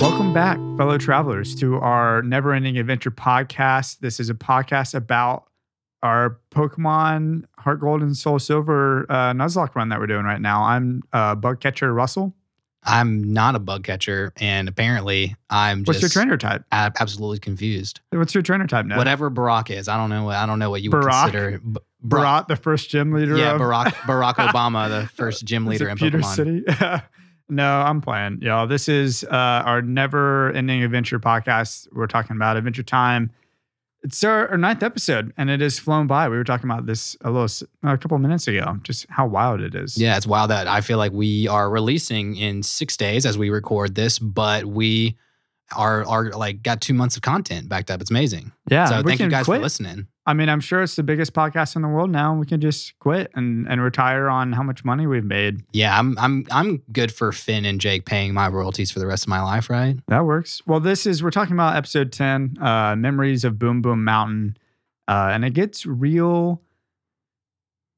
Welcome back, fellow travelers, to our Never Ending Adventure podcast. This is a podcast about our Pokemon Heart Gold and Soul Silver uh, Nuzlocke run that we're doing right now. I'm uh, bug catcher Russell. I'm not a bug catcher, and apparently I'm What's just your trainer type? ab- absolutely confused. What's your trainer type now? Whatever Barack is, I don't know. what I don't know what you would Barack? consider. B- Barat, the first gym leader. Yeah, of, Barack Barack Obama, the first gym leader in Pewter Pokemon. City. no, I'm playing. Y'all, this is uh, our never ending adventure podcast. We're talking about Adventure Time. It's our, our ninth episode, and it has flown by. We were talking about this a little, a couple of minutes ago, just how wild it is. Yeah, it's wild that I feel like we are releasing in six days as we record this, but we are are like got two months of content backed up. It's amazing. yeah. so thank you guys quit. for listening. I mean, I'm sure it's the biggest podcast in the world now. We can just quit and, and retire on how much money we've made. Yeah, I'm I'm I'm good for Finn and Jake paying my royalties for the rest of my life, right? That works. Well, this is we're talking about episode ten, uh, memories of Boom Boom Mountain, uh, and it gets real.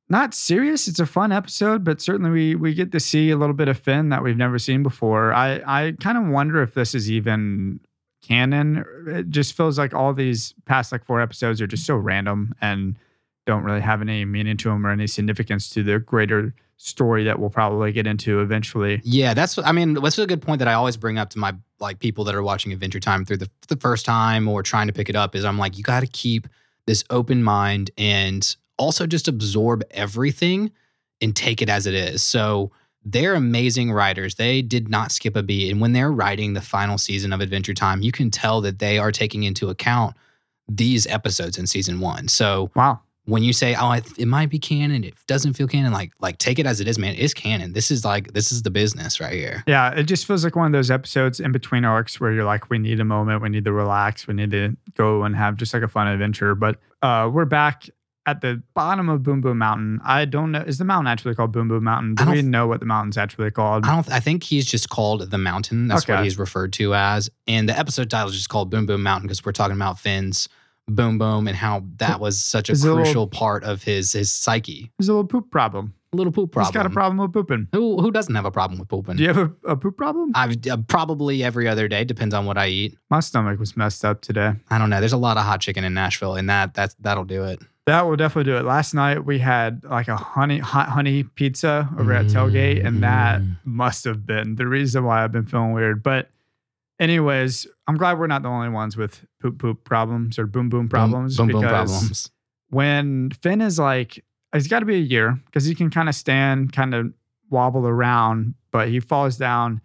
Not serious. It's a fun episode, but certainly we we get to see a little bit of Finn that we've never seen before. I I kind of wonder if this is even canon. It just feels like all these past like four episodes are just so random and don't really have any meaning to them or any significance to the greater story that we'll probably get into eventually. Yeah, that's I mean, that's a good point that I always bring up to my like people that are watching Adventure Time through the the first time or trying to pick it up is I'm like, you got to keep this open mind and also just absorb everything and take it as it is. So they're amazing writers. They did not skip a beat. And when they're writing the final season of Adventure Time, you can tell that they are taking into account these episodes in season one. So Wow. when you say, "Oh, it, it might be canon," it doesn't feel canon. Like, like take it as it is, man. It's canon. This is like this is the business right here. Yeah, it just feels like one of those episodes in between arcs where you're like, we need a moment, we need to relax, we need to go and have just like a fun adventure. But uh, we're back at the bottom of Boom Boom Mountain. I don't know, is the mountain actually called Boom Boom Mountain? Do we know what the mountain's actually called? I don't. I think he's just called the Mountain. That's what he's referred to as. And the episode title is just called Boom Boom Mountain because we're talking about Finn's Boom Boom and how that was such a Is it a little- crucial part of his his psyche. There's a little poop problem. Little poop problem. He's got a problem with pooping. Who who doesn't have a problem with pooping? Do you have a, a poop problem? I've uh, probably every other day. Depends on what I eat. My stomach was messed up today. I don't know. There's a lot of hot chicken in Nashville, and that that's that'll do it. That will definitely do it. Last night we had like a honey hot honey pizza over at Tailgate, and that Mm. must have been the reason why I've been feeling weird. But anyways, I'm glad we're not the only ones with poop poop problems or boom boom problems. Boom boom, because problems. when Finn is like, it's got to be a year because he can kind of stand, kind of wobble around, but he falls down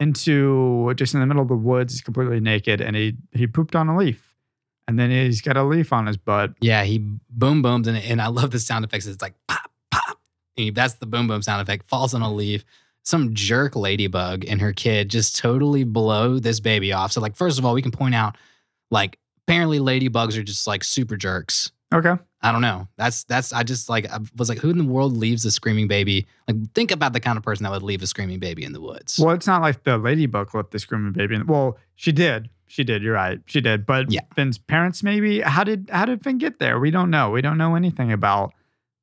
into just in the middle of the woods. He's completely naked, and he he pooped on a leaf, and then he's got a leaf on his butt. Yeah, he boom booms and, and I love the sound effects. It's like pop, pop. And that's the boom boom sound effect. Falls on a leaf. Some jerk ladybug and her kid just totally blow this baby off. So, like, first of all, we can point out, like, apparently ladybugs are just like super jerks. Okay. I don't know. That's that's I just like I was like, who in the world leaves a screaming baby? Like, think about the kind of person that would leave a screaming baby in the woods. Well, it's not like the ladybug left the screaming baby. In, well, she did. She did. You're right. She did. But Yeah. Finn's parents, maybe. How did how did Finn get there? We don't know. We don't know anything about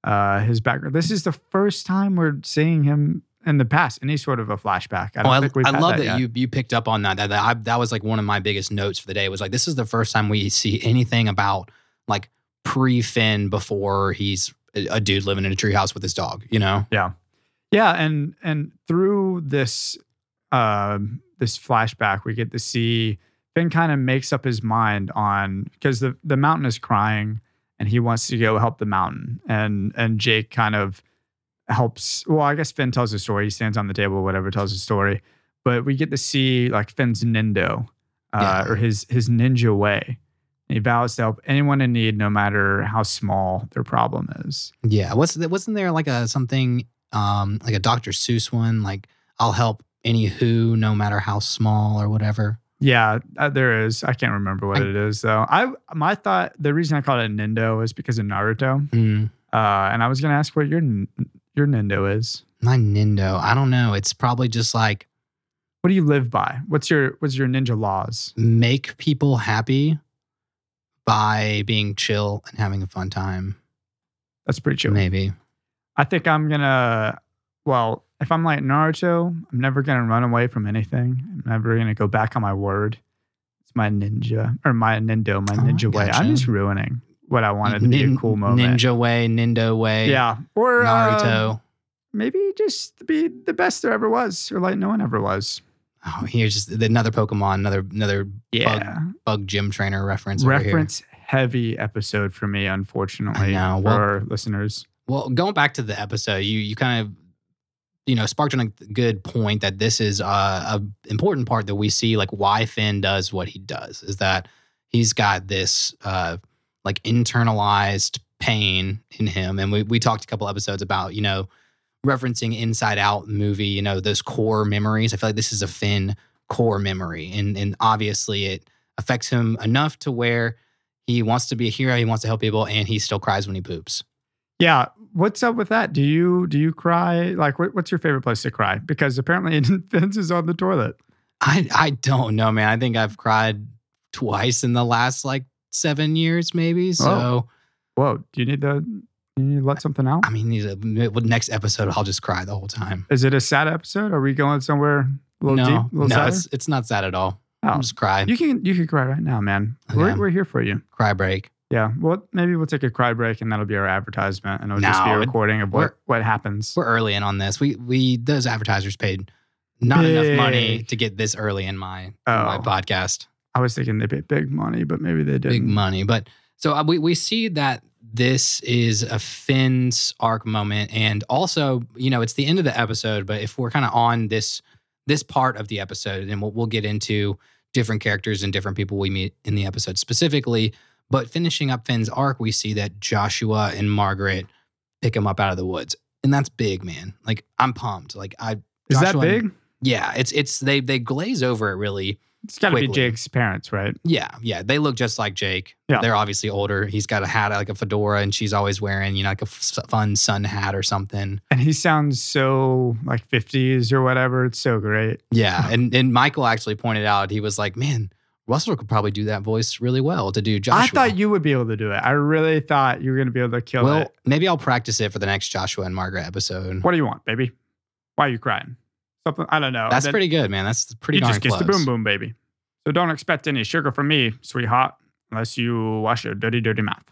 uh, his background. This is the first time we're seeing him in the past. Any sort of a flashback. I don't Oh, I, I love that, that, you you picked up on that. That that, I, that was like one of my biggest notes for the day. Was like this is the first time we see anything about like pre Finn before he's a, dude living in a treehouse with his dog. You know? Yeah, Yeah. and and through this um this flashback, we get to see Finn kind of makes up his mind on because the the mountain is crying and he wants to go help the mountain, and and Jake kind of helps. Well, I guess Finn tells a story. He stands on the table, whatever, tells a story, but we get to see like Finn's Nindo uh, Yeah. or his his ninja way. He vows to help anyone in need, no matter how small their problem is. Yeah. What's wasn't there like a something um like a Dr. Seuss one like I'll help any who no matter how small or whatever. Yeah, uh, there is. I can't remember what I- it is though. I my thought the reason I called it Nindo is because of Naruto. Hmm. Uh, and I was gonna ask what your your Nindo is. My Nindo. I don't know. It's probably just like what do you live by? What's your what's your ninja laws? Make people happy by being chill and having a fun time. That's pretty chill. Maybe. I think I'm gonna. Well, if I'm like Naruto, I'm never gonna run away from anything. I'm never gonna go back on my word. It's my ninja or my nindo, my Oh, ninja way. gotcha. I'm just ruining what I wanted to be a cool moment. Ninja way, Nindo way. Yeah, or uh, Naruto. maybe just be the best there ever was, or like no one ever was. Oh, here's just another Pokemon, another another Yeah, bug gym trainer reference. over here. reference heavy episode for me, unfortunately, I know. for Well- our listeners. Well, going back to the episode, you you kind of you know sparked on a good point that this is uh, a important part that we see like why Finn does what he does is that he's got this uh, like internalized pain in him, and we we talked a couple episodes about you know referencing Inside Out movie, you know those core memories. I feel like this is a Finn core memory, and and obviously it affects him enough to where he wants to be a hero, he wants to help people, and he still cries when he poops. Yeah, what's up with that? Do you do you cry? Like, what, what's your favorite place to cry? Because apparently Finn's is on the toilet. I I don't know, man. I think I've cried twice in the last like seven years, maybe. So Oh. Whoa, do you need to you let something out? I mean, these next episode I'll just cry the whole time. Is it a sad episode? Are we going somewhere a little no, deep, a little no, sadder? it's it's not sad at all. Oh. I'll just cry, You can you can cry right now, man. We're we're here for you. cry break. Yeah. Well, maybe we'll take a cry break, and that'll be our advertisement, and it'll just be a recording of what what happens. We're early in on this. We we those advertisers paid not enough money to get this early in my in Oh. my podcast. I was thinking they paid big money, but maybe they didn't. big money. But so uh, we we see that this is a Finn's arc moment, and also you know it's the end of the episode. But if we're kind of on this this part of the episode, and we'll we'll get into different characters and different people we meet in the episode specifically. But finishing up Finn's arc, we see that Joshua and Margaret pick him up out of the woods, and that's big, man. Like I'm pumped. Like I Is that Joshua and- big? yeah, it's it's they they glaze over it really It's got to be. Jake's parents, right? yeah, yeah, they look just like Jake. Yeah. They're obviously older. He's got a hat like a fedora, and she's always wearing, you know, like a f- fun sun hat or something. And he sounds so like 50s or whatever. It's so great. Yeah, and and Michael actually pointed out he was like, man, Russell could probably do that voice really well to do Joshua. I thought you would be able to do it. I really thought you were going to be able to kill it. well, it. maybe I'll practice it for the next Joshua and Margaret episode. What do you want, baby? Why are you crying? Something I don't know. That's Then pretty good, man. That's pretty You just kiss the boom boom, baby. So don't expect any sugar from me, sweetheart, unless you wash your dirty, dirty mouth.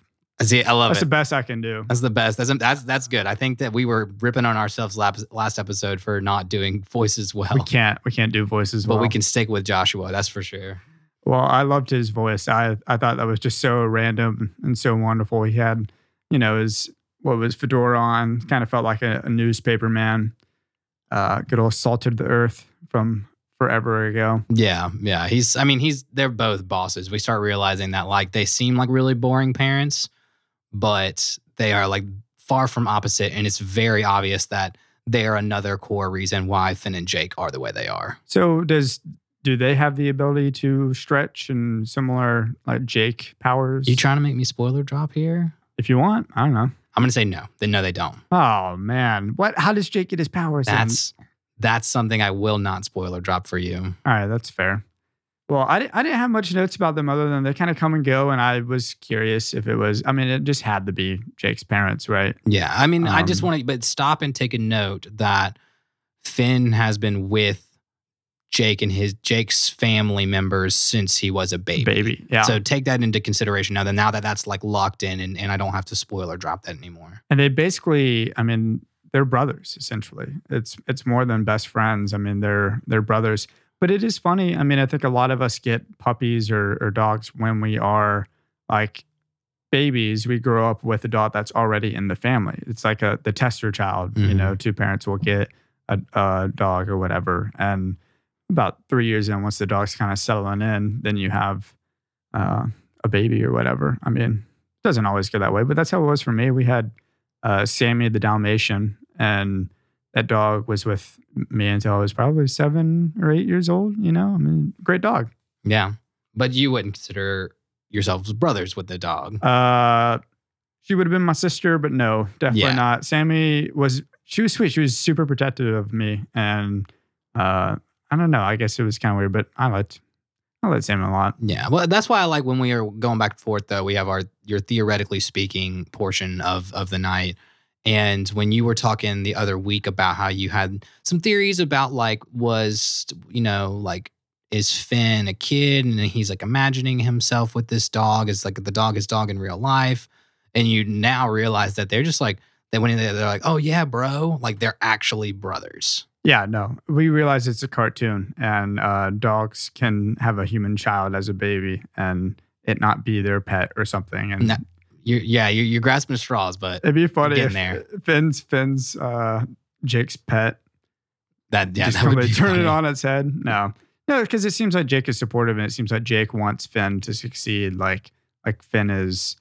See, I love That's it. the best I can do. That's the best. That's that's that's good. I think that we were ripping on ourselves last episode for not doing voices well, We can't we can't do voices well. but well. we can stick with Joshua. That's for sure. Well, I loved his voice. I I thought that was just so random and so wonderful. He had, you know, his what was fedora on, kind of felt like a, a newspaper man. Uh, good old salted the earth from forever ago. Yeah, yeah. He's I mean, he's they're both bosses. We start realizing that like they seem like really boring parents, but they are like far from opposite and it's very obvious that they are another core reason why Finn and Jake are the way they are. So does do they have the ability to stretch and similar like Jake powers? You trying to make me spoiler drop here? if you want, I don't know. I'm gonna say no. Then no, they don't. Oh man, what? How does Jake get his powers? in? That's that's something I will not spoiler drop for you. all right. That's fair. Well, I, di- I didn't have much notes about them other than they kind of come and go, and I was curious if it was. I mean, it just had to be Jake's parents, right? Yeah, I mean, I just Um, want to, but stop and take a note that Finn has been with Jake and his Jake's family members since he was a baby. Baby, yeah. So take that into consideration now that now that that's like locked in and, and I don't have to spoil or drop that anymore. and they basically, I mean, they're brothers essentially. It's it's more than best friends. I mean, they're they're brothers. But it is funny. I mean, I think a lot of us get puppies or, or dogs when we are like babies. We grow up with a dog that's already in the family. It's like a the tester child. You Mhm. know, two parents will get a, a dog or whatever, and about three years in, once the dog's kind of settling in, then you have uh, a baby or whatever. I mean, it doesn't always go that way, but that's how it was for me. We had uh, Sammy the Dalmatian, and that dog was with me until I was probably seven or eight years old. You know, I mean, great dog. Yeah. But you wouldn't consider yourselves brothers with the dog. Uh, she would have been my sister, but no, definitely Yeah. not. Sammy was she was sweet. She was super protective of me, and uh, I don't know. I guess it was kind of weird, but I liked I liked Sam a lot. Yeah, well, that's why I like when we are going back and forth. Though we have our your theoretically speaking portion of of the night, and when you were talking the other week about how you had some theories about like was you know like is Finn a kid and he's like imagining himself with this dog is like the dog is dog in real life, and you now realize that they're just like they went in there they're like oh yeah bro like they're actually brothers. Yeah, no, we realize it's a cartoon, and uh, dogs can have a human child as a baby, and it not be their pet or something. And No, You're, yeah, you're, you're grasping straws, but it'd be funny if there. Finn's Finn's uh, Jake's pet that yeah just that would be turn funny. it on its head. No, no, because it seems like Jake is supportive, and it seems like Jake wants Finn to succeed. Like like Finn is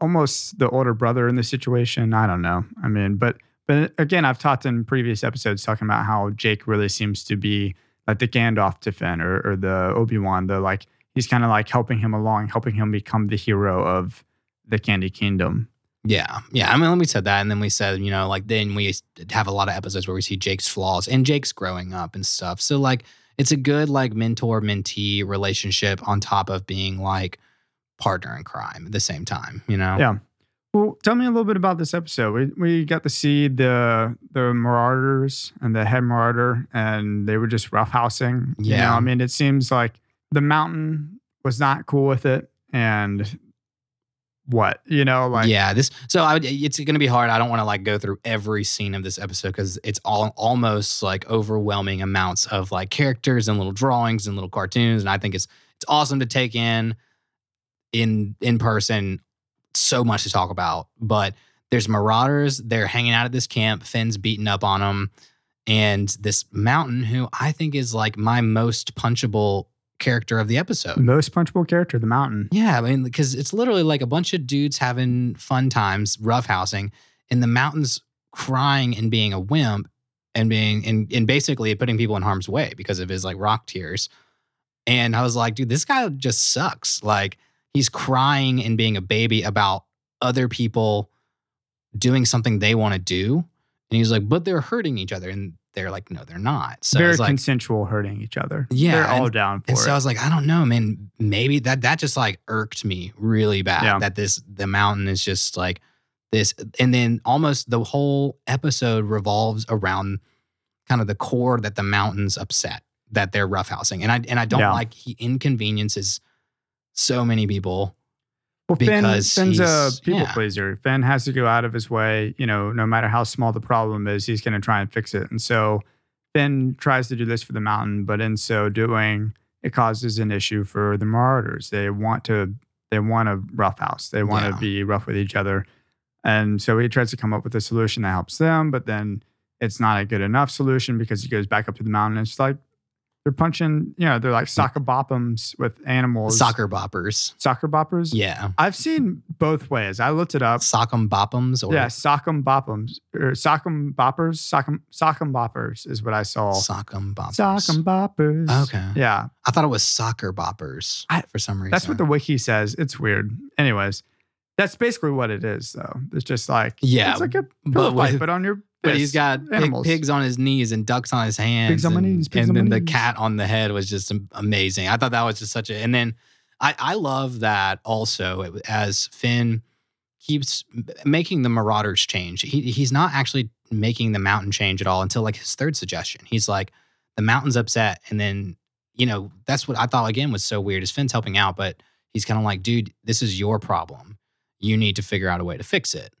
almost the older brother in the situation. I don't know. I mean, but but uh, again, I've talked in previous episodes talking about how Jake really seems to be like the Gandalf to Finn or, or the Obi Wan. The like he's kind of like helping him along, helping him become the hero of the Candy Kingdom. Yeah, yeah. I mean, we said that, and then we said, you know, like then we have a lot of episodes where we see Jake's flaws and Jake's growing up and stuff. So like, it's a good like mentor mentee relationship on top of being like partner in crime at the same time. You know? Yeah. Well, tell me a little bit about this episode. We we got to see the the Marauders and the head Marauder, and they were just roughhousing. You know, Yeah. I mean, it seems like the Mountain was not cool with it, and what you know, like yeah. This so I would, it's going to be hard. I don't want to like go through every scene of this episode because it's all almost like overwhelming amounts of like characters and little drawings and little cartoons, and I think it's it's awesome to take in in in person. So much to talk about, but there's marauders. They're hanging out at this camp. Finn's beating up on them, and this mountain, who I think is like my most punchable character of the episode. most punchable character, the Mountain. Yeah, I mean, because it's literally like a bunch of dudes having fun times, roughhousing, in the mountains, crying and being a wimp, and being and, and basically putting people in harm's way because of his like rock tears. And I was like, dude, this guy just sucks. Like he's crying and being a baby about other people doing something they want to do, and he's like, but they're hurting each other, and they're like, no, they're not. So Very like, consensual, hurting each other. Yeah, they're all and- down for and it. so I was like, I don't know, man. Maybe that that just like irked me really bad. Yeah. That this the mountain is just like this, and then almost the whole episode revolves around kind of the core that the mountain's upset that they're roughhousing, and I and I don't Yeah. like he inconveniences so many people. Well, Finn, Finn's a people yeah. pleaser. Finn has to go out of his way. You know, no matter how small the problem is, he's going to try and fix it. And so Finn tries to do this for the mountain, but in so doing, it causes an issue for the Marauders. They want to, they want a rough house. They want Yeah. to be rough with each other. And so he tries to come up with a solution that helps them, but then it's not a good enough solution because he goes back up to the mountain. And it's like they're punching, you know, they're like soccer boppums with animals. Soccer boppers. Soccer boppers. Yeah. I've seen both ways. I looked it up. Sock'em boppums or Yeah, sock'em boppums or sock'em boppers. Sock'em sock'em boppers is what I saw. sock'em boppers. Sock'em boppers. Okay. Yeah, I thought it was soccer boppers I- for some reason. that's what the wiki says. It's weird. Anyways, that's basically what it is, though. It's just like Yeah, it's like a but pillow why- fight, but on your But he's got pig, pigs on his knees and ducks on his hands. Pigs on my knees, pigs and on my then the knees. cat on the head was just amazing. I thought that was just such a. And then I, I love that also it- as Finn keeps making the Marauders change. He, he's not actually making the mountain change at all until like his third suggestion. He's like, the mountain's upset. And then, you know, that's what I thought again was so weird is Finn's helping out, but he's kind of like, dude, this is your problem. You need to figure out a way to fix it.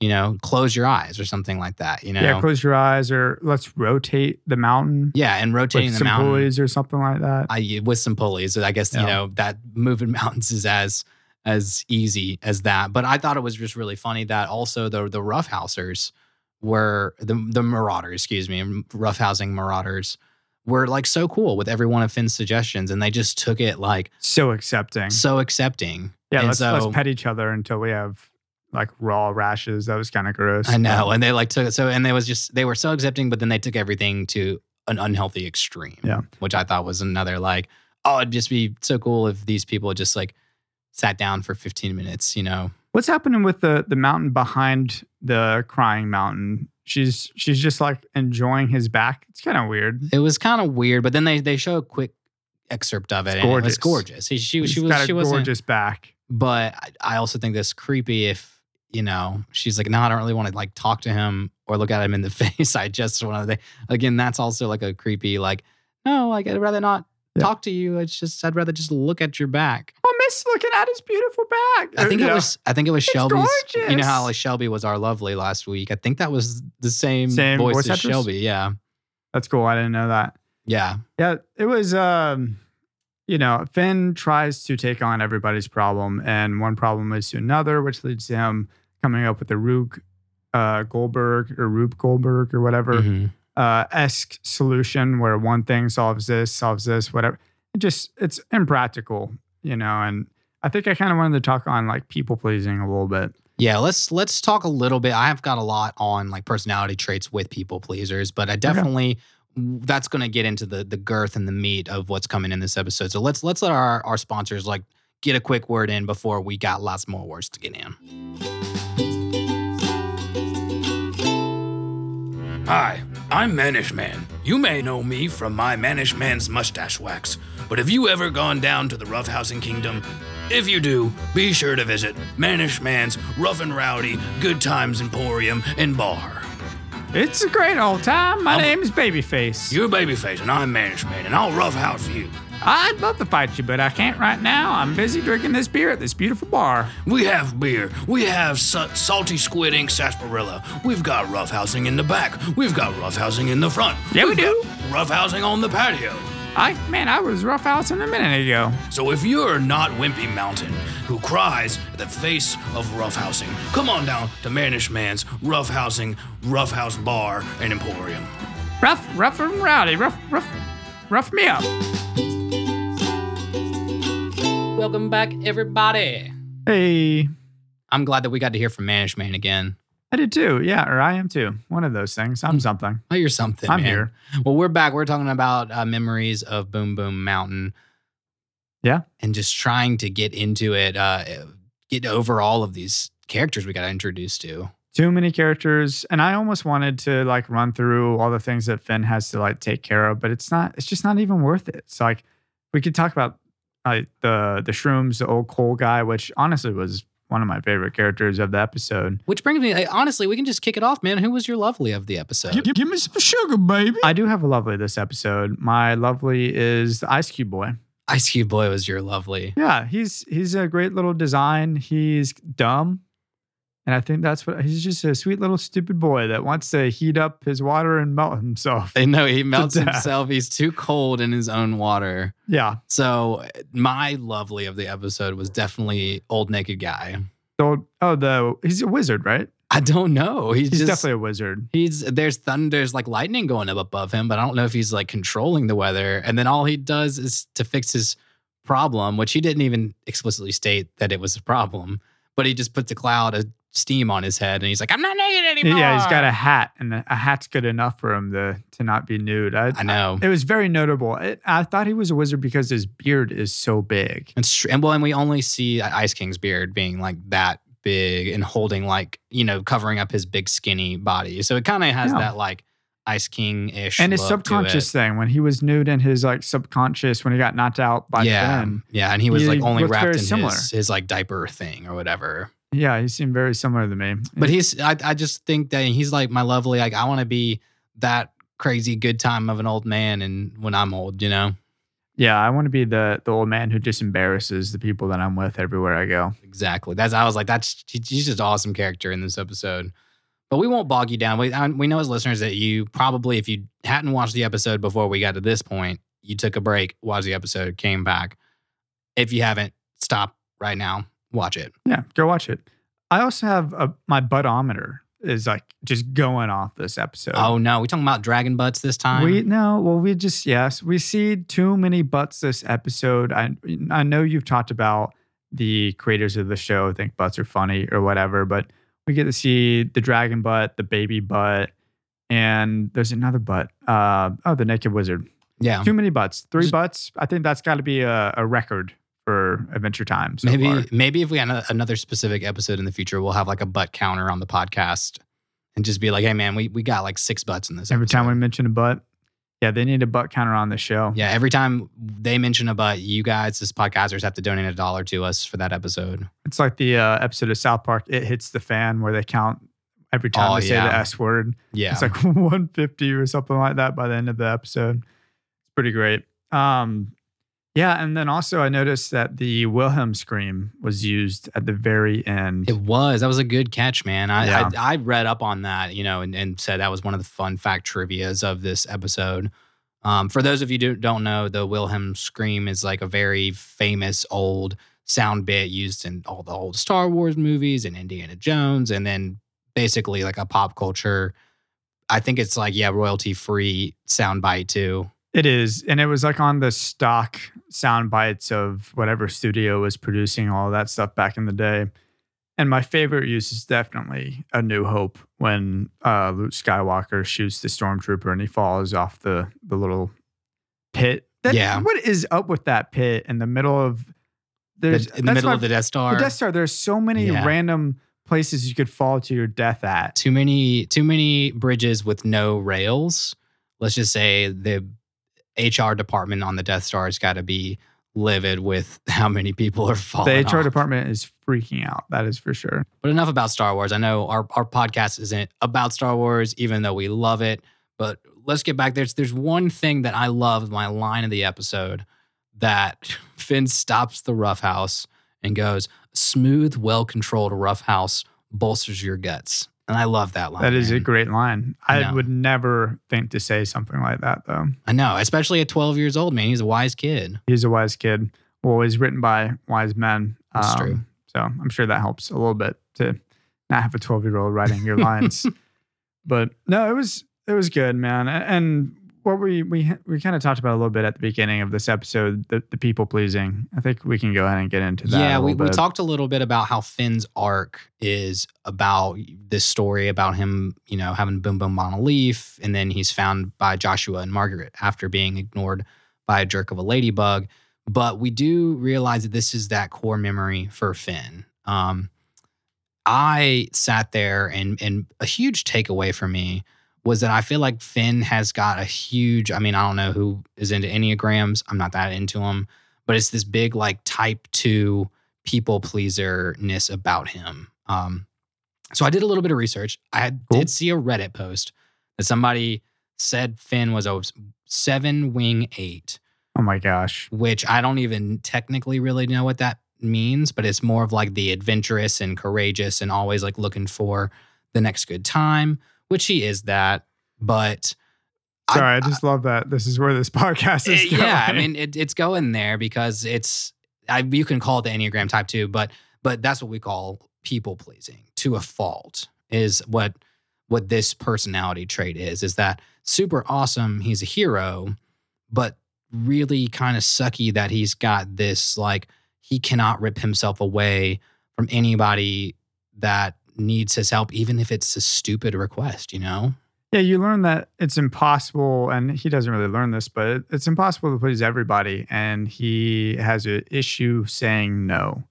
You know, close your eyes or something like that. You know, Yeah, close your eyes or let's rotate the mountain Yeah, and rotating with the some mountain pulleys or something like that. I, with some pulleys. I guess you know that moving mountains is as as easy as that. But I thought it was just really funny that also the the roughhousers were the the marauders, excuse me, roughhousing marauders were like so cool with every one of Finn's suggestions, and they just took it like so accepting. so accepting. Yeah, and let's so- let's pet each other until we have like raw rashes. That was kind of gross. I know, and they like took so, and they was just they were so accepting, but then they took everything to an unhealthy extreme. Yeah. which I thought was another like, oh, it'd just be so cool if these people just like sat down for 15 minutes, you know. What's happening with the the mountain behind the crying mountain? She's she's just like enjoying his back. It's kind of weird. It was kind of weird, but then they they show a quick excerpt of it. It's and It was gorgeous. gorgeous. She she, she was she wasn't. gorgeous back. But I- I also think that's creepy if you know she's like, no, I don't really want to like talk to him or look at him in the face. I just want to. Again, that's also like a creepy like. No, like I'd rather not Yeah. talk to you. It's just I'd rather just look at your back. Oh, miss looking at his beautiful back. I think You it was. I think it was It's Shelby's. You know how like Shelby was our lovely last week. I think that was the same, Same voice, voice as actress? Shelby. Yeah, That's cool. I didn't know that. yeah. Yeah, it was. Um, you know, Finn tries to take on everybody's problem, and one problem leads to another, which leads to him coming up with the Rube uh, Goldberg or Rube Goldberg or whatever Mhm. uh, esque solution where one thing solves this, solves this, whatever. It just it's impractical, you know. And I think I kind of wanted to talk on like people pleasing a little bit. Yeah, let's let's talk a little bit. I have got a lot on like personality traits with people pleasers, but I definitely that's going to get into the the girth and the meat of what's coming in this episode. So let's let's let our our sponsors like get a quick word in before we got lots more words to get in. Hi, I'm Mannish Man. You may know me from my Mannish Man's mustache wax, but have you ever gone down to the roughhousing kingdom? If you do, be sure to visit Mannish Man's Rough and Rowdy Good Times Emporium and Bar. It's a great old time. My I'm- name's Babyface. You're Babyface and I'm Mannish Man, and I'll roughhouse you. I'd love to fight you, but I can't right now. I'm busy drinking this beer at this beautiful bar. We have beer. We have sa- salty squid ink sarsaparilla. We've got roughhousing in the back. We've got roughhousing in the front. Yeah, we We've do. got Roughhousing on the patio. I man, I was rough roughhousing a minute ago. So if you're not Wimpy Mountain, who cries at the face of roughhousing, come on down to Mannish Man's Roughhousing Roughhouse Bar and Emporium. Rough, rough and rowdy, rough, rough, rough me up. Welcome back, everybody. Hey, I'm glad that we got to hear from Mannish Man again. I did too. Yeah, or I am too. One of those things. I'm something. Oh, you're something. I'm man. here. Well, we're back. We're talking about uh, memories of Boom Boom Mountain. Yeah. And just trying to get into it, uh, get over all of these characters we got introduced to. Too many characters, and I almost wanted to like run through all the things that Finn has to like take care of, but it's not. It's just not even worth it. It's like we could talk about like the the shrooms, the old coal guy, which honestly was one of my favorite characters of the episode. Which brings me, like, honestly, we can just kick it off, man. Who was your lovely of the episode? give me some sugar, baby. I do have a lovely this episode. My lovely is the Ice Cube boy. Ice Cube Boy was your lovely. Yeah, he's he's a great little design. He's dumb. And I think that's what he's just a sweet little stupid boy that wants to heat up his water and melt himself. I know he melts himself. He's too cold in his own water. Yeah. So my lovely of the episode was definitely old naked guy. So, oh, the he's a wizard, right? I don't know. He's, He's just, definitely a wizard. He's there's thunder, there's like lightning going up above him, but I don't know if he's like controlling the weather. And then all he does is to fix his problem, which he didn't even explicitly state that it was a problem, but he just puts a cloud of steam on his head, and he's like, "I'm not naked anymore." Yeah, he's got a hat, and a hat's good enough for him to to not be nude. I, I know. It was very notable. It, I thought he was a wizard because his beard is so big. True. And well, and we only see uh, Ice King's beard being like that big and holding like, you know, covering up his big skinny body. So it kind of has Yeah. that like Ice King ish. and his subconscious thing when he was nude in his like subconscious when he got knocked out by yeah. Finn. Yeah. And he was He like only wrapped in similar. his, his like diaper thing or whatever. Yeah, he seemed very similar to me. But he's, I, I just think that he's like my lovely, like, I want to be that crazy good time of an old man. And when I'm old, you know? yeah, I want to be the the old man who just embarrasses the people that I'm with everywhere I go. Exactly. That's I was like, that's he's just an awesome character in this episode. But we won't bog you down. We I, we know as listeners that you probably, if you hadn't watched the episode before we got to this point, you took a break, watched the episode, came back. If you haven't, stop right now, watch it. Yeah, go watch it. I also have a, my buttometer is like just going off this episode. Oh no, we talking about dragon butts this time? We no, well, we just yes, we see too many butts this episode. I I know you've talked about the creators of the show think butts are funny or whatever, but we get to see the dragon butt, the baby butt, and there's another butt. Uh, oh, the naked wizard. yeah. Too many butts. Three Just- butts. I think that's got to be a, a record for Adventure Time. So maybe far. maybe if we had a- another specific episode in the future, we'll have like a butt counter on the podcast and just be like, hey man, we we got like six butts in this. Every time we mention a butt, yeah, they need a butt counter on the show. yeah, every time they mention a butt, you guys, as podcasters, have to donate a dollar to us for that episode. It's like the uh, episode of South Park, It Hits the Fan, where they count every time Oh, they say the S word. Yeah, It's like 150 or something like that by the end of the episode. It's pretty great. Um, yeah, and then also I noticed that the Wilhelm scream was used at the very end. It was. That was a good catch, man. I, Yeah. I I read up on that, you know, and, and said that was one of the fun fact trivia's of this episode. Um, for those of you who don't know, the Wilhelm scream is like a very famous old sound bit used in all the old Star Wars movies and Indiana Jones, and then basically like a pop culture. I think it's like yeah, royalty free sound bite too. It is, and it was like on the stock sound bites of whatever studio was producing all that stuff back in the day. And my favorite use is definitely A New Hope when uh, Luke Skywalker shoots the stormtrooper and he falls off the the little pit. That- Yeah. what is up with that pit in the middle of? There's in the middle my- of the Death Star. The Death Star. There's so many Yeah. random places you could fall to your death at. too many too many bridges with no rails. Let's just say the HR department on the Death Star has got to be livid with how many people are falling. The HR off. department is freaking out. That is for sure. But enough about Star Wars. I know our, our podcast isn't about Star Wars, even though we love it. But let's get back. There's there's one thing that I love, my line of the episode, that Finn stops the roughhouse and goes, smooth, well-controlled roughhouse bolsters your guts. And I love that line. That is a great line. I I would never think to say something like that, though. I know, especially at 12 years old, man. He's a wise kid. He's a wise kid. Well, he's written by wise men. Um, true. So I'm sure that helps a little bit to not have a 12 year old writing your lines. but no, it was it was good, man. And what we we we kind of talked about a little bit at the beginning of this episode, the, the people pleasing. I think we can go ahead and get into that. Yeah, we, little we talked a little bit about how Finn's arc is about this story about him, you know, having Boom Boom Monolith, and then he's found by Joshua and Margaret after being ignored by a jerk of a ladybug. But we do realize that this is that core memory for Finn. Um, I sat there and and a huge takeaway for me was that I feel like Finn has got a huge. I mean, I don't know who is into enneagrams. I'm not that into them, but it's this big like type two people pleaser ness about him. Um, so I did a little bit of research. I Cool. did see a Reddit post that somebody said Finn was a seven wing eight Oh my gosh. which I don't even technically really know what that means, but it's more of like the adventurous and courageous and always like looking for the next good time, which he is that. But Sorry, I, just love that. This is where this podcast is Eh, going. yeah, I mean it, it's going there because it's I, you can call it the Enneagram type two, but but that's what we call people pleasing to a fault is what what this personality trait is is that super awesome he's a hero but really kind of sucky that he's got this like he cannot rip himself away from anybody that needs his help even if it's a stupid request you know Yeah, you learn that it's impossible, and he doesn't really learn this, but it's impossible to please everybody. And he has an issue saying no.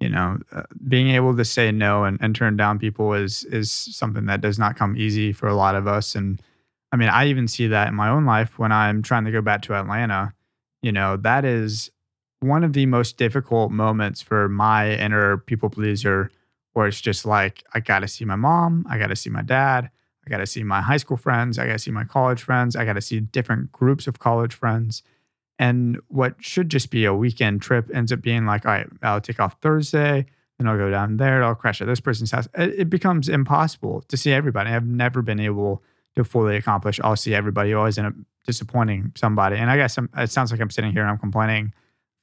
You know, uh, being able to say no and, and turn down people is is something that does not come easy for a lot of us. And I mean, I even see that in my own life when I'm trying to go back to Atlanta. You know, that is one of the most difficult moments for my inner people pleaser, where it's just like I got to see my mom, I got to see my dad. I got to see my high school friends. I got to see my college friends. I got to see different groups of college friends. And what should just be a weekend trip ends up being like, all right, I'll take off Thursday, then I'll go down there, I'll crash at this person's house. It, it becomes impossible to see everybody. I've never been able to fully accomplish. I'll see everybody. You always end up disappointing somebody. And I guess I'm, it sounds like I'm sitting here and I'm complaining.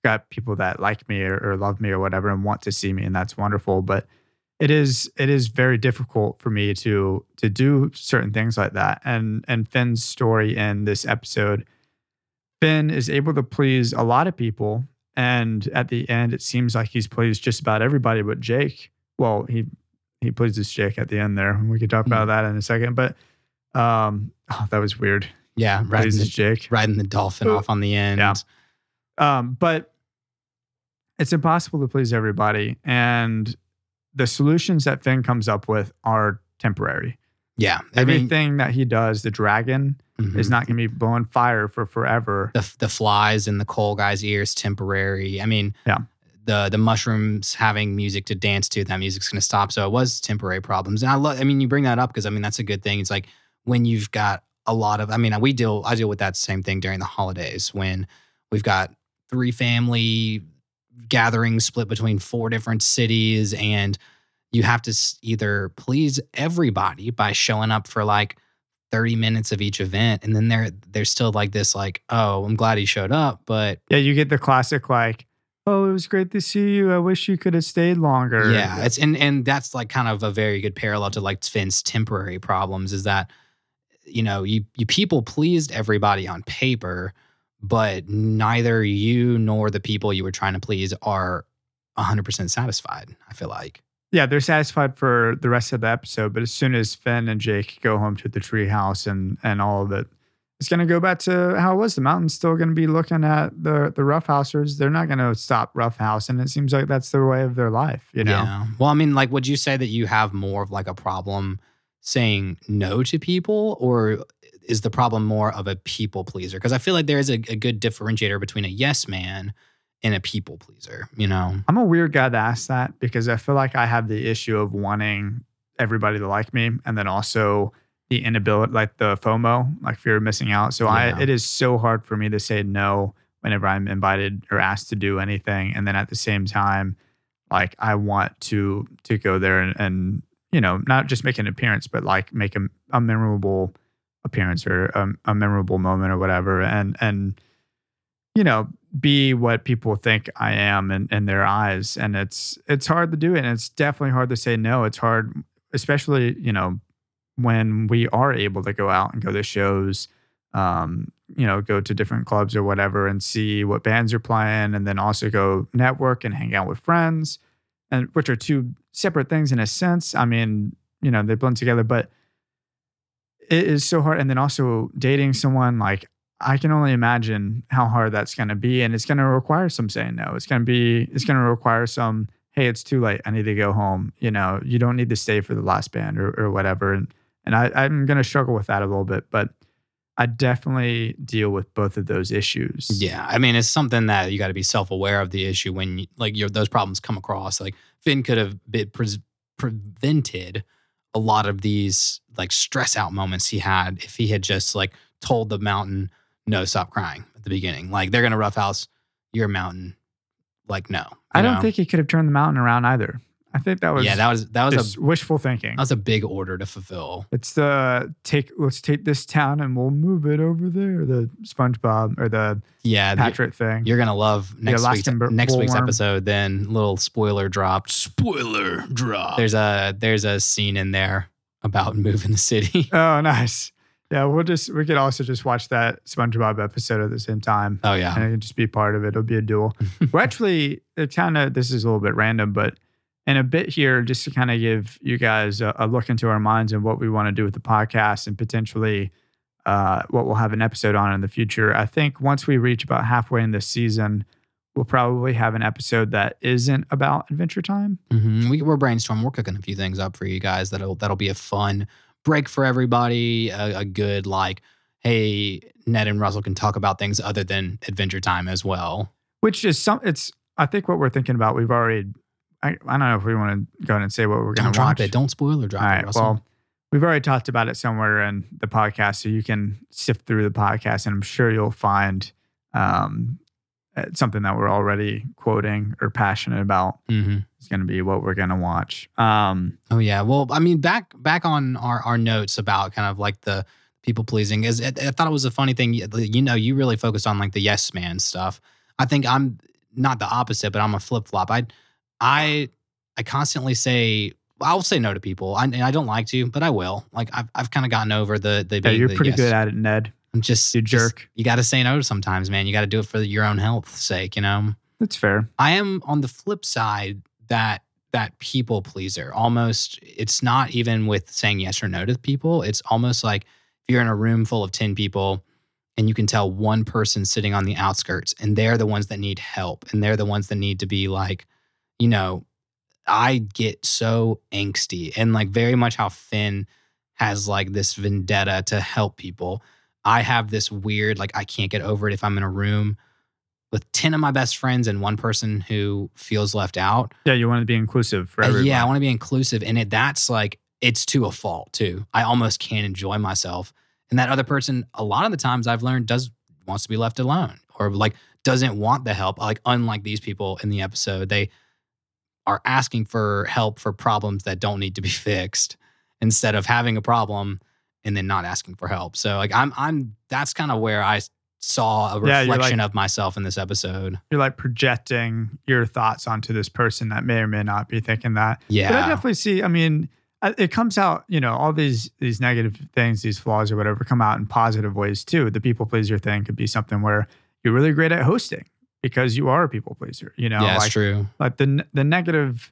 Got people that like me or, or love me or whatever and want to see me, and that's wonderful. But it is it is very difficult for me to to do certain things like that. And and Finn's story in this episode, Finn is able to please a lot of people, and at the end, it seems like he's pleased just about everybody but Jake. Well, he he pleases Jake at the end there. We could talk about that in a second, but um, oh, that was weird. yeah riding Pleases the, Jake. riding the dolphin off on the end yeah. Um, but it's impossible to please everybody. And the solutions that Finn comes up with are temporary. Yeah. I mean, Everything that he does, the dragon mhm. is not going to be blowing fire for forever. the the flies in the coal guy's ears temporary. I mean, Yeah. The the mushrooms having music to dance to, that music's going to stop. So it was temporary problems. And I love. I mean, you bring that up because I mean that's a good thing. It's like when you've got a lot of. I mean, we deal. I deal with that same thing during the holidays when we've got three family gatherings split between four different cities and you have to either please everybody by showing up for like 30 minutes of each event and then there there's still like this like oh i'm glad he showed up but Yeah, you get the classic like, "Oh, it was great to see you. I wish you could have stayed longer." yeah it's and and that's like kind of a very good parallel to like finn's temporary problems is that you know you you people pleased everybody on paper but neither you nor the people you were trying to please are 100% satisfied i feel like yeah, they're satisfied for the rest of the episode, but as soon as Finn and Jake go home to the treehouse and and all of it, it's going to go back to how it was. The mountain's still going to be looking at the the roughhousers. They're not going to stop roughhouse, and it seems like that's the way of their life. You know, Yeah. Well, I mean, like, would you say that you have more of like a problem saying no to people, or is the problem more of a people pleaser? Because I feel like there is a, a good differentiator between a yes man and a people pleaser. You know? I'm a weird guy to ask that because I feel like I have the issue of wanting everybody to like me, and then also the inability, like the FOMO, like fear of missing out. So Yeah. I, it is so hard for me to say no whenever I'm invited or asked to do anything, and then at the same time, like I want to to go there and, and you know not just make an appearance, but like make a, a memorable appearance or a, memorable moment or whatever, and and you know be what people think I am in, in their eyes. And it's it's hard to do it. And it's definitely hard to say no. It's hard, especially, you know, when we are able to go out and go to shows, um, you know, go to different clubs or whatever and see what bands are playing and then also go network and hang out with friends. And which are two separate things in a sense. I mean, you know, they blend together, but it is so hard. And then also dating someone like I can only imagine how hard that's going to be, and it's going to require some saying no. It's going to be, it's going to require some, hey, it's too late. I need to go home. You know, you don't need to stay for the last band or, or whatever. And and I, I'm going to struggle with that a little bit, but I definitely deal with both of those issues. Yeah. I mean, it's something that you got to be self aware of the issue when like your those problems come across. Like Finn could have been pre- prevented a lot of these like stress out moments he had if he had just like told the mountain no stop crying at the beginning like they're gonna roughhouse your mountain like no I don't know? think he could have turned the mountain around either. I think that was yeah that was that was a wishful thinking. that was a big order to fulfill It's the uh, take. Let's take this town and we'll move it over there. The SpongeBob or the yeah the- Patrick thing. you're gonna love next week's, Alaskan next week's bullworm. episode then little spoiler dropped Spoiler drop. there's a there's a scene in there about moving the city Oh, nice. Yeah, we'll just we could also just watch that SpongeBob episode at the same time, oh yeah and it could just be part of it. It'll be a duel. We're actually it kind of this is a little bit random, but in a bit here, just to kind of give you guys a, a look into our minds and what we want to do with the podcast, and potentially uh, what we'll have an episode on in the future. I think once we reach about halfway in this season, we'll probably have an episode that isn't about Adventure Time. hmm We, we're brainstorming. We're cooking a few things up for you guys. That'll that'll be a fun break for everybody. A, a good like, hey, Ned and Russell can talk about things other than Adventure Time as well. which is some it's i think what we're thinking about we've already i, I don't know if we want to go ahead and say what we're going Don't to drop it. Don't spoil or drop all it, Russell. well we've already talked about it somewhere in the podcast so you can sift through the podcast and i'm sure you'll find um, uh, something that we're already quoting or passionate about hmm is going to be what we're going to watch um, Oh yeah. Well, I mean, back back on our our notes about kind of like the people pleasing is I, I thought it was a funny thing. You you know, you really focused on like the yes man stuff. I think I'm not the opposite, but I'm a flip flop. I I I constantly say I'll say no to people. I, and I don't like to, but I will. Like I've I've kind of gotten over the the yeah you're the pretty yes. good at it ned I'm just you just- jerk. you got to say no sometimes, man. You got to do it for your own health's sake. You know. that's fair I am on the flip side that that people pleaser. Almost it's not even with saying yes or no to people. It's almost like if you're in a room full of 10 people and you can tell one person sitting on the outskirts and they're the ones that need help and they're the ones that need to be like, you know, I get so angsty and like very much how Finn has like this vendetta to help people. I have this weird, like, I can't get over it if I'm in a room with 10 of my best friends and one person who feels left out. Yeah, you want to be inclusive for Uh, everyone. yeah, I want to be inclusive. And it that's like it's to a fault too. I almost can't enjoy myself. And that other person, a lot of the times I've learned does wants to be left alone or like doesn't want the help. Like unlike these people in the episode, they are asking for help for problems that don't need to be fixed instead of having a problem and then not asking for help. So like I'm I'm that's kind of where I saw a Yeah, like- reflection of myself in this episode. You're like projecting your thoughts onto this person that may or may not be thinking that. Yeah. But I definitely see. I mean, it comes out. You know, all these these negative things, these flaws or whatever, come out in positive ways too. The people pleaser thing could be something where you're really great at hosting because you are a people pleaser. You know, yeah, it's like true. like the the negative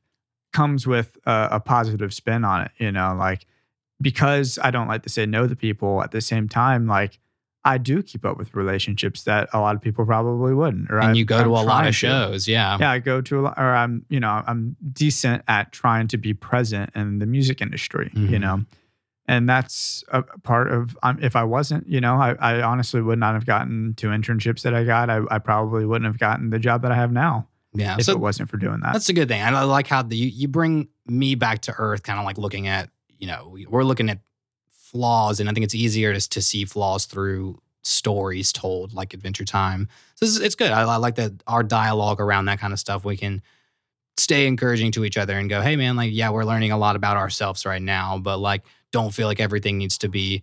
comes with a, a positive spin on it. You know, like because I don't like to say no to people. At the same time, like. I do keep up with relationships that a lot of people probably wouldn't. Or And I- you go I'm to a lot of to shows. Yeah. yeah, I go to a lot, or I'm, you know, I'm decent at trying to be present in the music industry, you Mhm. know, and that's a part of. Um, if I wasn't, you know, I, I honestly would not have gotten two internships that I got. I, I probably wouldn't have gotten the job that I have now Yeah. if So it wasn't for doing that. That's a good thing. I like how the, you, you bring me back to earth, kind of like looking at, you know, we- we're looking at flaws, and I think it's easier to, to see flaws through stories told like Adventure Time. So it's, it's good. I, I like that our dialogue around that kind of stuff, we can stay encouraging to each other and go, hey, man, like, yeah, we're learning a lot about ourselves right now, but like, don't feel like everything needs to be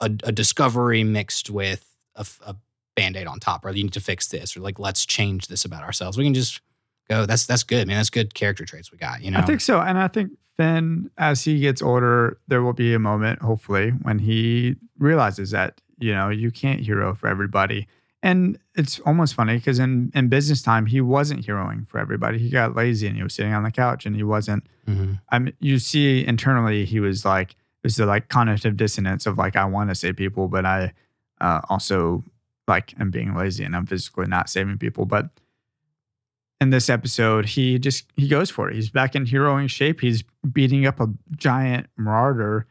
a, a discovery mixed with a band-aid on top or you need to fix this or like let's change this about ourselves we can just go that's that's good man that's good character traits we got you know I think so, and I think Finn, as he gets older, there will be a moment, hopefully, when he realizes that you know you can't hero for everybody. And it's almost funny because in in business time, he wasn't heroing for everybody. He got lazy and he was sitting on the couch and he wasn't. Mhm. I mean, you see internally, he was like, was the like cognitive dissonance of like, I want to save people, but I uh, also like am being lazy and I'm physically not saving people. But in this episode, he just he goes for it. He's back in heroing shape. He's beating up a giant marauder,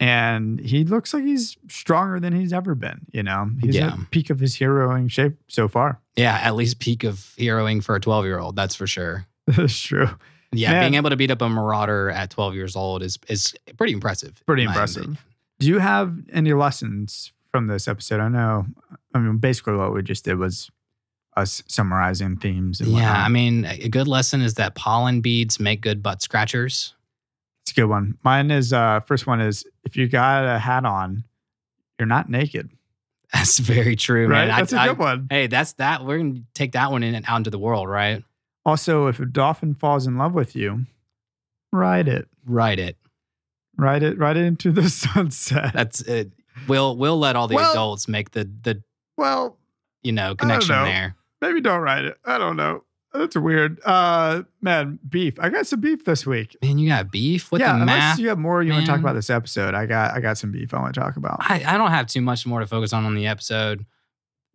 and he looks like he's stronger than he's ever been. You know, he's Yeah. at peak of his heroing shape so far. yeah at least peak of heroing for a 12 year old that's for sure That's true. Yeah Man. being able to beat up a marauder at 12 years old is is pretty impressive Pretty in impressive. opinion. Do you have any lessons from this episode? I know. I mean, basically, what we just did was us summarizing themes. And yeah whatnot. i mean a good lesson is that pollen beads make good butt scratchers it's a good one. Mine is uh first one is if you got a hat on, you're not naked. that's very true Right? man That's a I- good one. hey that's that we're gonna take that one in and out into the world right Also, if a dolphin falls in love with you, ride it. write it Ride it right into the sunset. that's it we'll we'll let all the Well- adults make the the well, you know connection know. there maybe don't ride it. I don't know. That's weird. Uh man, beef. I got some beef this week. Man, you got beef with yeah, the math. you have more you want to talk about this episode. I got I got some beef I want to talk about. I, I don't have too much more to focus on on the episode.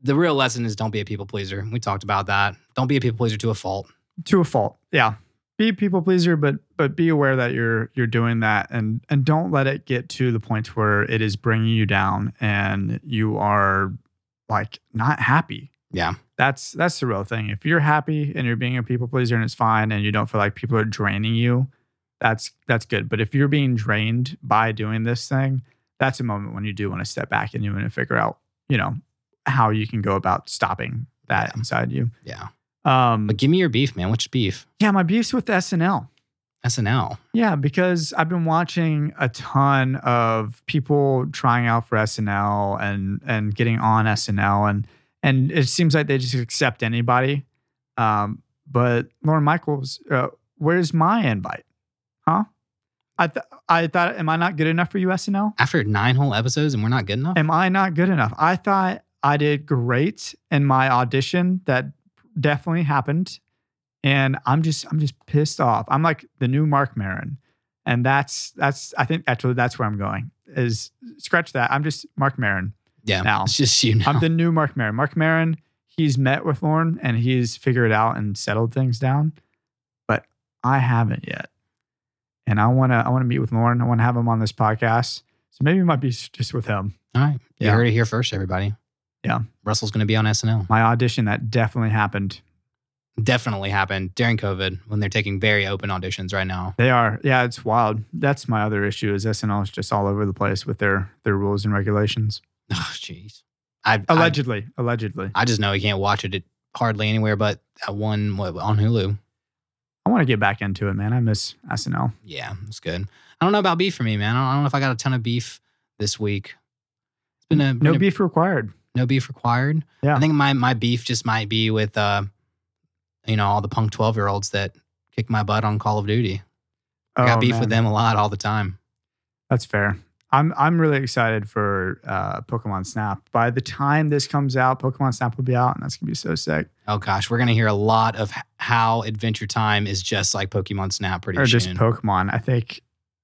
The real lesson is don't be a people pleaser. We talked about that. Don't be a people pleaser to a fault. To a fault. Yeah. Be people pleaser, but but be aware that you're you're doing that and and don't let it get to the point where it is bringing you down and you are like not happy. Yeah. That's that's the real thing. If you're happy and you're being a people pleaser and it's fine and you don't feel like people are draining you, that's that's good. But if you're being drained by doing this thing, that's a moment when you do want to step back and you want to figure out, you know, how you can go about stopping that Yeah. inside you. Yeah. Um But give me your beef, man. Which beef? yeah, my beef's with SNL. SNL. Yeah, because I've been watching a ton of people trying out for SNL and and getting on SNL and and it seems like they just accept anybody. Um, but Lorne Michaels, uh, where's my invite? Huh? I th- I thought, am I not good enough for you, SNL? After nine whole episodes and we're not good enough? Am I not good enough? I thought I did great in my audition. That definitely happened. And I'm just I'm just pissed off. I'm like the new Marc Maron. And that's that's I think actually that's where I'm going. Is scratch that. I'm just Marc Maron. yeah. now. It's just you now. I'm the new Marc Maron. Marc Maron, he's met with Lorne and he's figured it out and settled things down. But I haven't yet. And I wanna I wanna meet with Lorne. I wanna have him on this podcast So maybe it might be just with him. All right. You Yeah. heard it here first, everybody. Yeah. Russell's going to be on SNL. My audition that definitely happened. Definitely happened during COVID when they're taking very open auditions right now. They are. Yeah, it's wild. That's my other issue is SNL is just all over the place with their their rules and regulations. Oh, jeez. I, I, Allegedly. allegedly. I just know you can't watch it hardly anywhere but that one what, on Hulu. I want to get back into it, man. I miss SNL. Yeah, it's good. I don't know about beef for me, man. I don't, I don't know if I got a ton of beef this week. It's been a, been No a- beef required. No beef required. Yeah. I think my my beef just might be with uh, you know, all the punk twelve year olds that kick my butt on Call of Duty. I got Oh, beef man. with them a lot all the time. That's fair. I'm I'm really excited for uh, Pokemon Snap. By the time this comes out, Pokemon Snap will be out, and that's gonna be so sick. Oh gosh, we're gonna hear a lot of how Adventure Time is just like Pokemon Snap pretty or soon, just Pokemon. I think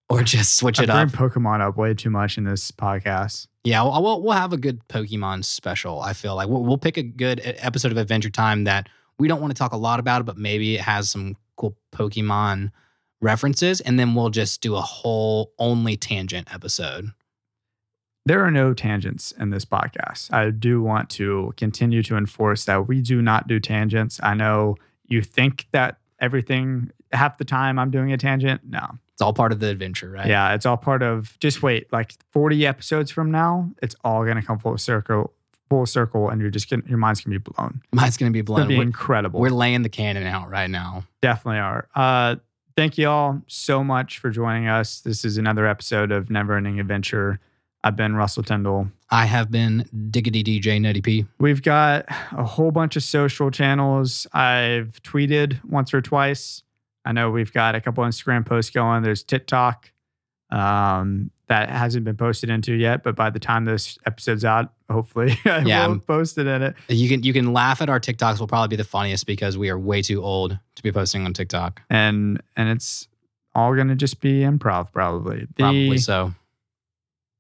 or just switch it bring up. Pokemon up way too much in this podcast. Yeah, we'll, we'll we'll have a good Pokemon special. I feel like we'll, we'll pick a good episode of Adventure Time that we don't want to talk a lot about it, but maybe it has some cool Pokemon references, and then we'll just do a whole only tangent episode. There are no tangents in this podcast. I do want to continue to enforce that we do not do tangents. I know you think that everything half the time I'm doing a tangent. No. It's all part of the adventure, right? Yeah, it's all part of just wait, like 40 episodes from now, it's all gonna come full circle, full circle, and you're just gonna your mind's gonna be blown. mine's gonna be It's gonna blown. be We're, incredible. we're laying the canon out right now. Definitely are. Uh, thank you all so much for joining us. This is another episode of Never Ending Adventure. I've been Russell Tyndall. I have been Diggity DJ Nutty P. We've got a whole bunch of social channels. I've tweeted once or twice. I know we've got a couple Instagram posts going. There's TikTok um, that hasn't been posted into yet, but by the time this episode's out, hopefully I Yeah, will I'm- post it in it. You can you can laugh at our TikToks. Will probably be the funniest because we are way too old to be posting on TikTok. And and it's all gonna just be improv, probably. The- Probably so.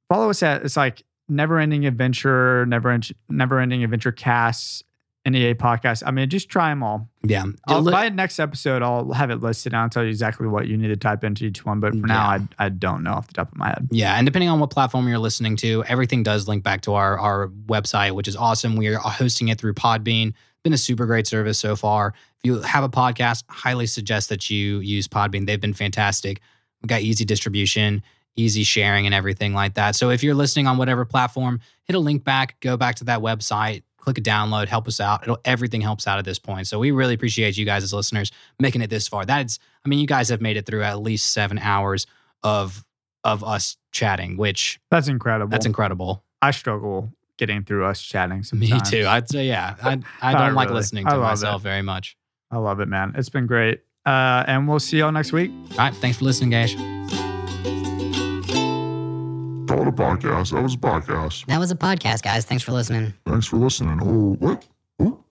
follow us at it's like never ending adventure never End- never ending adventure casts nea podcast i mean just try them all Yeah. I'll, Li- by next episode i'll have it listed and i'll tell you exactly what you need to type into each one but for now I, I don't know off the top of my head Yeah, and depending on what platform you're listening to, everything does link back to our our website, which is awesome. We are hosting it through Podbean. Been a super great service so far. If you have a podcast, highly suggest that you use Podbean. They've been fantastic. We've got easy distribution, easy sharing, and everything like that. So if you're listening on whatever platform, hit a link back, go back to that website, click a download, help us out. It'll everything helps out at this point. So we really appreciate you guys as listeners making it this far. That's I mean, you guys have made it through at least seven hours of of us chatting, which that's incredible that's incredible. i struggle getting through us chatting Me too. I'd say, yeah. I, I I don't like really- listening to myself it. very much. i love it man it's been great uh, and we'll see y'all next week All right. Thanks for listening, guys. Call it a podcast. That was a podcast. That was a podcast, guys. Thanks for listening. Thanks for listening. Oh, what? Oh,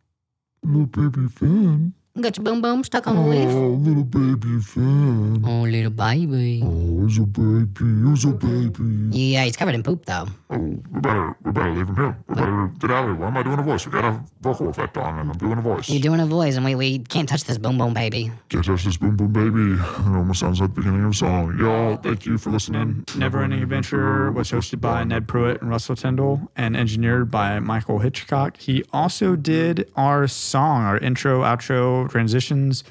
little baby fan. Got your boom boom stuck on the leaf? Oh, little baby fan. Oh, little baby. Oh, he's a baby. He's a baby. Yeah, he's covered in poop though. Oh, we better, we better leave him here. We better get out of here. Why am I doing a voice? We got a vocal effect on, and I'm doing a voice. You're doing a voice, and we, we can't touch this boom boom baby. Can't touch this boom boom baby. It almost sounds like the beginning of a song. Y'all, thank you for listening. Never Ending Adventure was hosted by Ned Pruitt and Russell Tyndall and engineered by Michael Hitchcock. He also did our song, our intro, outro, transitions,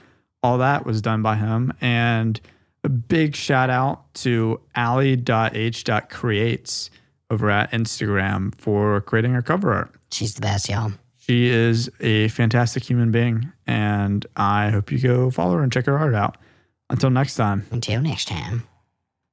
all that was done by him. And a big shout out to Allie.h.creates over at Instagram for creating our cover art. She's the best, y'all. She is a fantastic human being, and I hope you go follow her and check her art out. Until next time. Until next time.